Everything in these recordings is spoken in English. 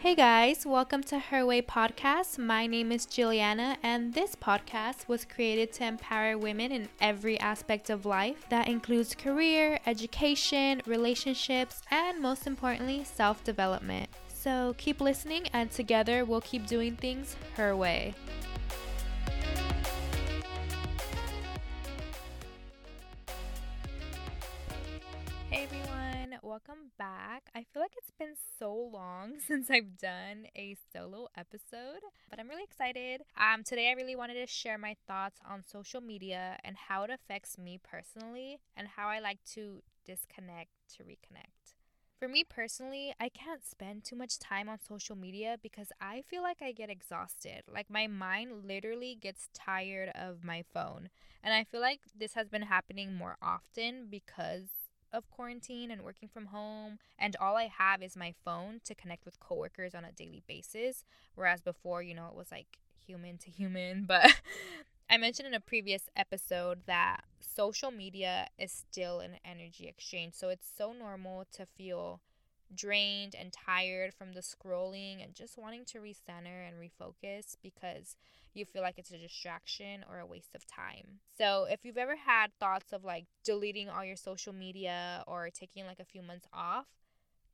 Hey guys, welcome to Her Way Podcast. My name is Julianna, and this podcast was created to empower women in every aspect of life that includes career, education, relationships, and most importantly, self development. So keep listening, and together we'll keep doing things her way. Welcome back. I feel like it's been so long since I've done a solo episode, but I'm really excited. Um today I really wanted to share my thoughts on social media and how it affects me personally and how I like to disconnect to reconnect. For me personally, I can't spend too much time on social media because I feel like I get exhausted. Like my mind literally gets tired of my phone. And I feel like this has been happening more often because of quarantine and working from home, and all I have is my phone to connect with coworkers on a daily basis. Whereas before, you know, it was like human to human. But I mentioned in a previous episode that social media is still an energy exchange. So it's so normal to feel drained and tired from the scrolling and just wanting to recenter and refocus because you feel like it's a distraction or a waste of time. So, if you've ever had thoughts of like deleting all your social media or taking like a few months off,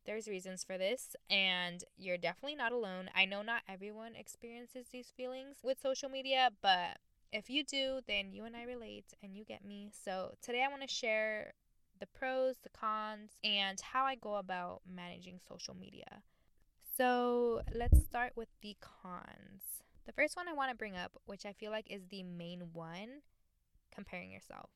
there's reasons for this, and you're definitely not alone. I know not everyone experiences these feelings with social media, but if you do, then you and I relate and you get me. So, today I want to share the pros, the cons, and how I go about managing social media. So, let's start with the cons. The first one I want to bring up, which I feel like is the main one, comparing yourself.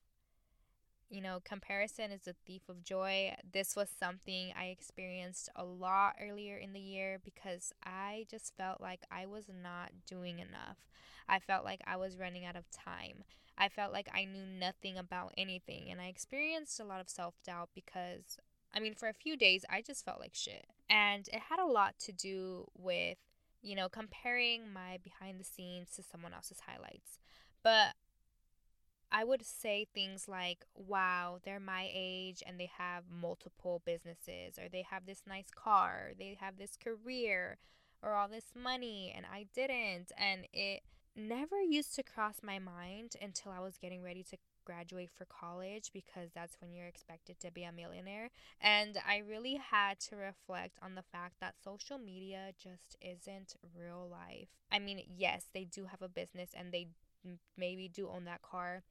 You know, comparison is a thief of joy. This was something I experienced a lot earlier in the year because I just felt like I was not doing enough. I felt like I was running out of time. I felt like I knew nothing about anything, and I experienced a lot of self doubt because, I mean, for a few days, I just felt like shit. And it had a lot to do with you know, comparing my behind the scenes to someone else's highlights. But I would say things like, wow, they're my age and they have multiple businesses, or they have this nice car, they have this career, or all this money, and I didn't. And it never used to cross my mind until I was getting ready to graduate for college because that's when you're expected to be a millionaire. And I really had to reflect on the fact that social media just isn't real life. I mean, yes, they do have a business and they maybe do own that car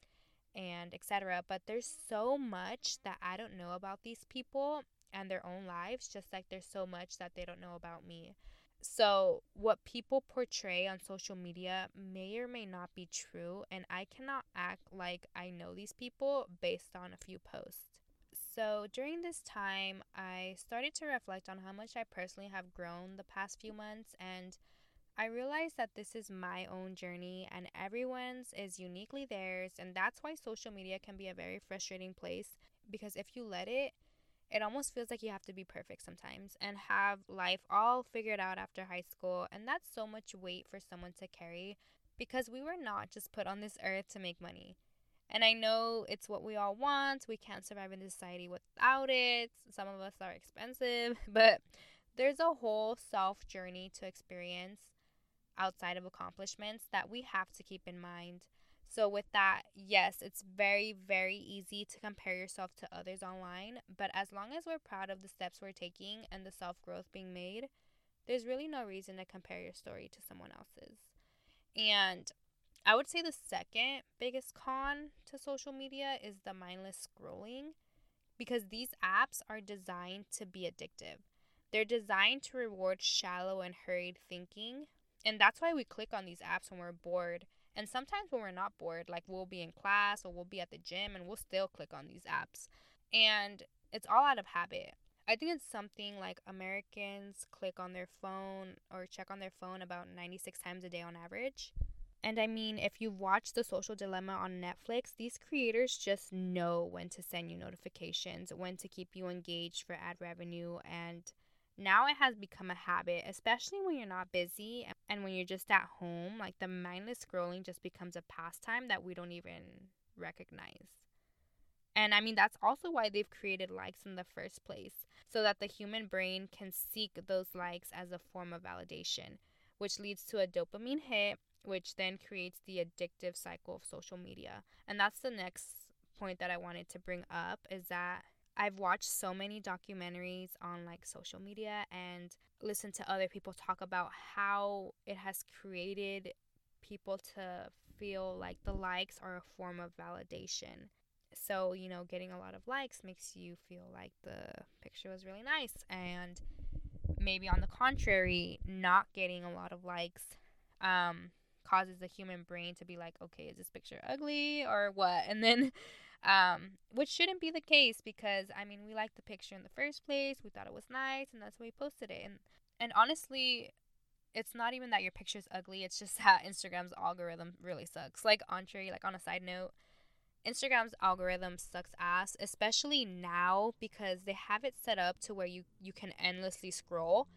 and etc. But there's so much that I don't know about these people and their own lives, just like there's so much that they don't know about me. So, what people portray on social media may or may not be true, and I cannot act like I know these people based on a few posts. So, during this time, I started to reflect on how much I personally have grown the past few months, and I realized that this is my own journey and everyone's is uniquely theirs, and that's why social media can be a very frustrating place because if you let it, it almost feels like you have to be perfect sometimes and have life all figured out after high school. And that's so much weight for someone to carry because we were not just put on this earth to make money. And I know it's what we all want. We can't survive in this society without it. Some of us are expensive, but there's a whole self journey to experience outside of accomplishments that we have to keep in mind. So, with that, yes, it's very, very easy to compare yourself to others online. But as long as we're proud of the steps we're taking and the self growth being made, there's really no reason to compare your story to someone else's. And I would say the second biggest con to social media is the mindless scrolling because these apps are designed to be addictive. They're designed to reward shallow and hurried thinking. And that's why we click on these apps when we're bored and sometimes when we're not bored, like we'll be in class or we'll be at the gym and we'll still click on these apps. And it's all out of habit. I think it's something like Americans click on their phone or check on their phone about 96 times a day on average. And I mean, if you've watched The Social Dilemma on Netflix, these creators just know when to send you notifications, when to keep you engaged for ad revenue, and now it has become a habit, especially when you're not busy and when you're just at home. Like the mindless scrolling just becomes a pastime that we don't even recognize. And I mean, that's also why they've created likes in the first place, so that the human brain can seek those likes as a form of validation, which leads to a dopamine hit, which then creates the addictive cycle of social media. And that's the next point that I wanted to bring up is that I've watched so many documentaries on like social media and listened to other people talk about how it has created people to feel like the likes are a form of validation. So, you know, getting a lot of likes makes you feel like the picture was really nice. And maybe on the contrary, not getting a lot of likes um, causes the human brain to be like, okay, is this picture ugly or what? And then um, which shouldn't be the case because I mean we liked the picture in the first place. We thought it was nice, and that's why we posted it. And and honestly, it's not even that your picture's ugly. It's just that Instagram's algorithm really sucks. Like entree, like on a side note, Instagram's algorithm sucks ass, especially now because they have it set up to where you you can endlessly scroll.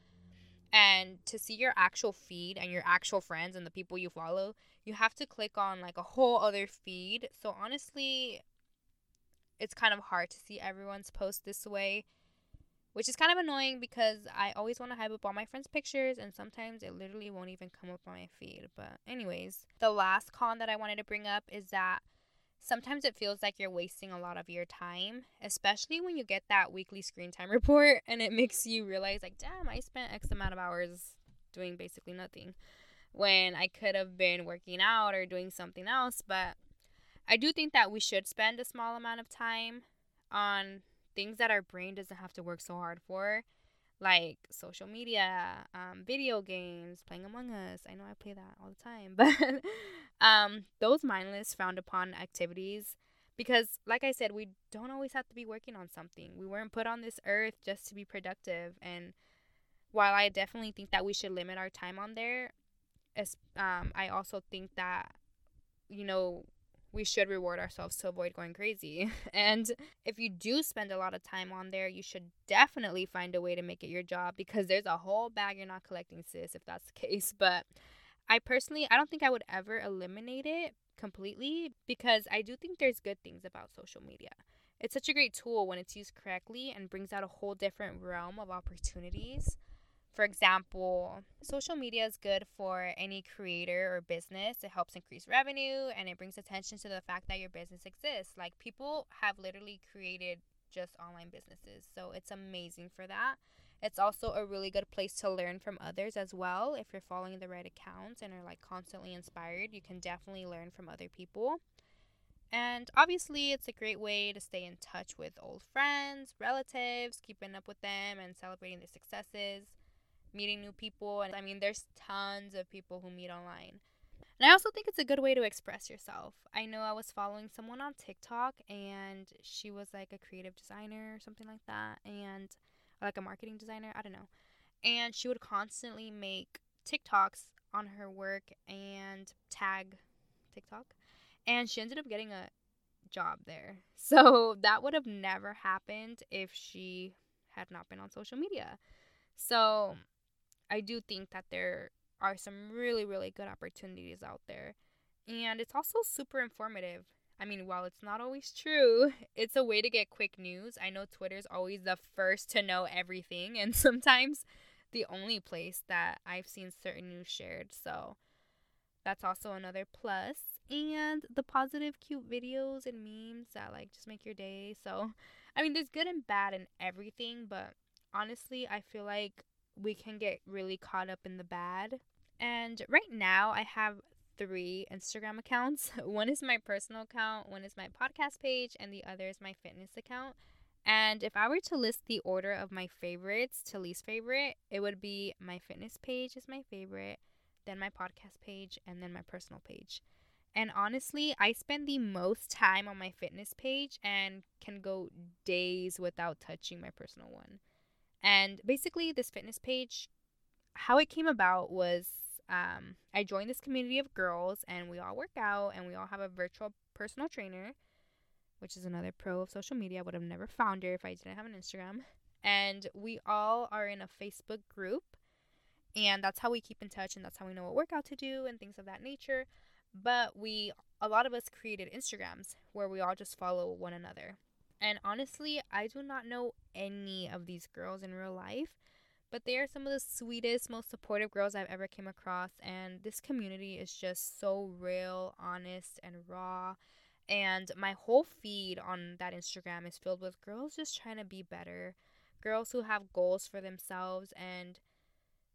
And to see your actual feed and your actual friends and the people you follow, you have to click on like a whole other feed. So honestly, it's kind of hard to see everyone's post this way, which is kind of annoying because I always want to hype up all my friends' pictures and sometimes it literally won't even come up on my feed. But, anyways, the last con that I wanted to bring up is that sometimes it feels like you're wasting a lot of your time, especially when you get that weekly screen time report and it makes you realize, like, damn, I spent X amount of hours doing basically nothing when I could have been working out or doing something else. But I do think that we should spend a small amount of time on things that our brain doesn't have to work so hard for, like social media, um, video games, playing Among Us. I know I play that all the time, but um, those mindless, frowned upon activities. Because, like I said, we don't always have to be working on something. We weren't put on this earth just to be productive. And while I definitely think that we should limit our time on there, as, um, I also think that, you know, we should reward ourselves to avoid going crazy. And if you do spend a lot of time on there, you should definitely find a way to make it your job because there's a whole bag you're not collecting, sis, if that's the case. But I personally, I don't think I would ever eliminate it completely because I do think there's good things about social media. It's such a great tool when it's used correctly and brings out a whole different realm of opportunities for example, social media is good for any creator or business. It helps increase revenue and it brings attention to the fact that your business exists. Like people have literally created just online businesses. So it's amazing for that. It's also a really good place to learn from others as well. If you're following the right accounts and are like constantly inspired, you can definitely learn from other people. And obviously, it's a great way to stay in touch with old friends, relatives, keeping up with them, and celebrating their successes meeting new people. And I mean, there's tons of people who meet online. And I also think it's a good way to express yourself. I know I was following someone on TikTok and she was like a creative designer or something like that, and like a marketing designer, I don't know. And she would constantly make TikToks on her work and tag TikTok. And she ended up getting a job there. So that would have never happened if she had not been on social media. So I do think that there are some really, really good opportunities out there. And it's also super informative. I mean, while it's not always true, it's a way to get quick news. I know Twitter's always the first to know everything, and sometimes the only place that I've seen certain news shared. So that's also another plus. And the positive, cute videos and memes that like just make your day. So, I mean, there's good and bad in everything, but honestly, I feel like we can get really caught up in the bad. And right now, I have three Instagram accounts. One is my personal account, one is my podcast page, and the other is my fitness account. And if I were to list the order of my favorites to least favorite, it would be my fitness page is my favorite, then my podcast page, and then my personal page. And honestly, I spend the most time on my fitness page and can go days without touching my personal one. And basically, this fitness page, how it came about was um, I joined this community of girls and we all work out and we all have a virtual personal trainer, which is another pro of social media. I would have never found her if I didn't have an Instagram. And we all are in a Facebook group and that's how we keep in touch and that's how we know what workout to do and things of that nature. But we, a lot of us created Instagrams where we all just follow one another. And honestly, I do not know any of these girls in real life, but they are some of the sweetest, most supportive girls I've ever came across and this community is just so real, honest, and raw. And my whole feed on that Instagram is filled with girls just trying to be better, girls who have goals for themselves and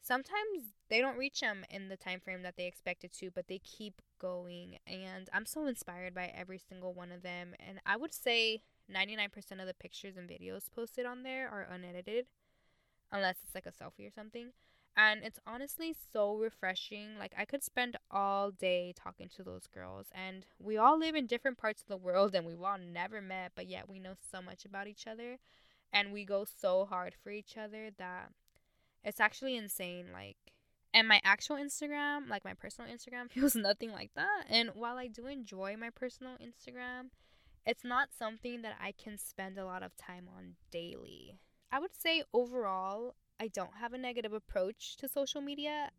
sometimes they don't reach them in the time frame that they expected to, but they keep going. And I'm so inspired by every single one of them. And I would say 99% of the pictures and videos posted on there are unedited, unless it's like a selfie or something. And it's honestly so refreshing. Like, I could spend all day talking to those girls. And we all live in different parts of the world and we've all never met, but yet we know so much about each other. And we go so hard for each other that it's actually insane. Like, and my actual Instagram, like my personal Instagram, feels nothing like that. And while I do enjoy my personal Instagram, it's not something that I can spend a lot of time on daily. I would say overall, I don't have a negative approach to social media,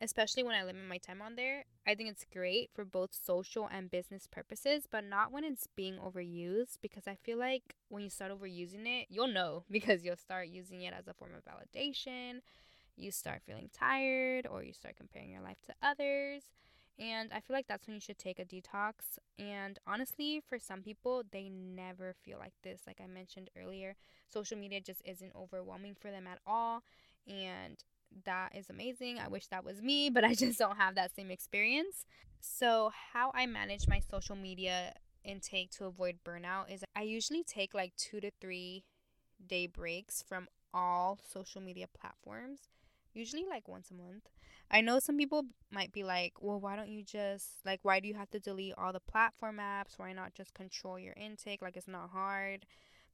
especially when I limit my time on there. I think it's great for both social and business purposes, but not when it's being overused because I feel like when you start overusing it, you'll know because you'll start using it as a form of validation. You start feeling tired or you start comparing your life to others. And I feel like that's when you should take a detox. And honestly, for some people, they never feel like this. Like I mentioned earlier, social media just isn't overwhelming for them at all. And that is amazing. I wish that was me, but I just don't have that same experience. So, how I manage my social media intake to avoid burnout is I usually take like two to three day breaks from all social media platforms, usually like once a month. I know some people might be like, well, why don't you just, like, why do you have to delete all the platform apps? Why not just control your intake? Like, it's not hard.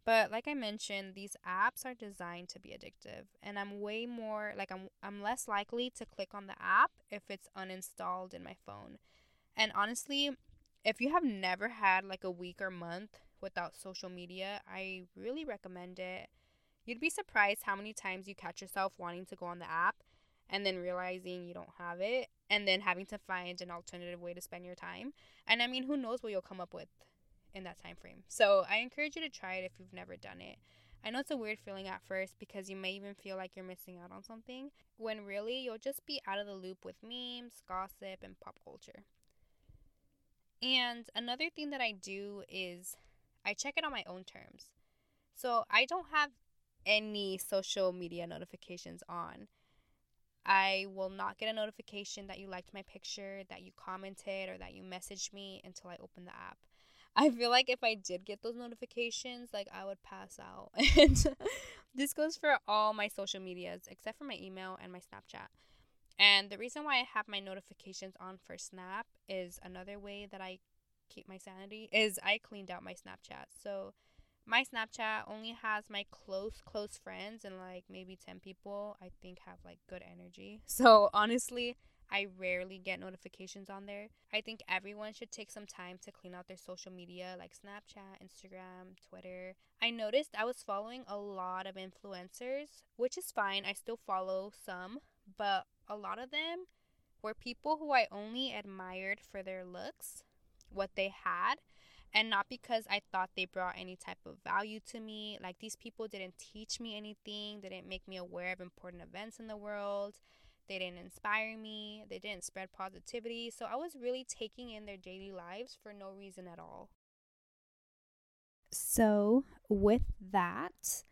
But like I mentioned, these apps are designed to be addictive, and I'm way more like I'm I'm less likely to click on the app if it's uninstalled in my phone. And honestly, if you have never had like a week or month without social media, I really recommend it. You'd be surprised how many times you catch yourself wanting to go on the app and then realizing you don't have it and then having to find an alternative way to spend your time. And I mean, who knows what you'll come up with in that time frame. So, I encourage you to try it if you've never done it. I know it's a weird feeling at first because you may even feel like you're missing out on something when really you'll just be out of the loop with memes, gossip, and pop culture. And another thing that I do is I check it on my own terms. So I don't have any social media notifications on. I will not get a notification that you liked my picture, that you commented, or that you messaged me until I open the app. I feel like if I did get those notifications, like I would pass out. And this goes for all my social medias except for my email and my Snapchat. And the reason why I have my notifications on for Snap is another way that I keep my sanity is I cleaned out my Snapchat. So my Snapchat only has my close close friends and like maybe 10 people I think have like good energy. So honestly, I rarely get notifications on there. I think everyone should take some time to clean out their social media like Snapchat, Instagram, Twitter. I noticed I was following a lot of influencers, which is fine. I still follow some, but a lot of them were people who I only admired for their looks, what they had, and not because I thought they brought any type of value to me. Like these people didn't teach me anything, they didn't make me aware of important events in the world. They didn't inspire me. They didn't spread positivity. So I was really taking in their daily lives for no reason at all. So, with that,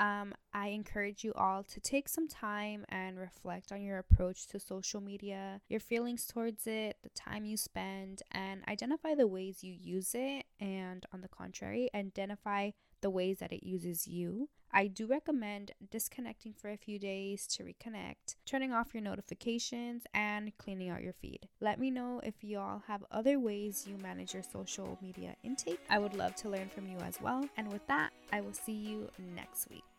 um, I encourage you all to take some time and reflect on your approach to social media, your feelings towards it, the time you spend, and identify the ways you use it. And on the contrary, identify the ways that it uses you. I do recommend disconnecting for a few days to reconnect, turning off your notifications, and cleaning out your feed. Let me know if y'all have other ways you manage your social media intake. I would love to learn from you as well. And with that, I will see you next week.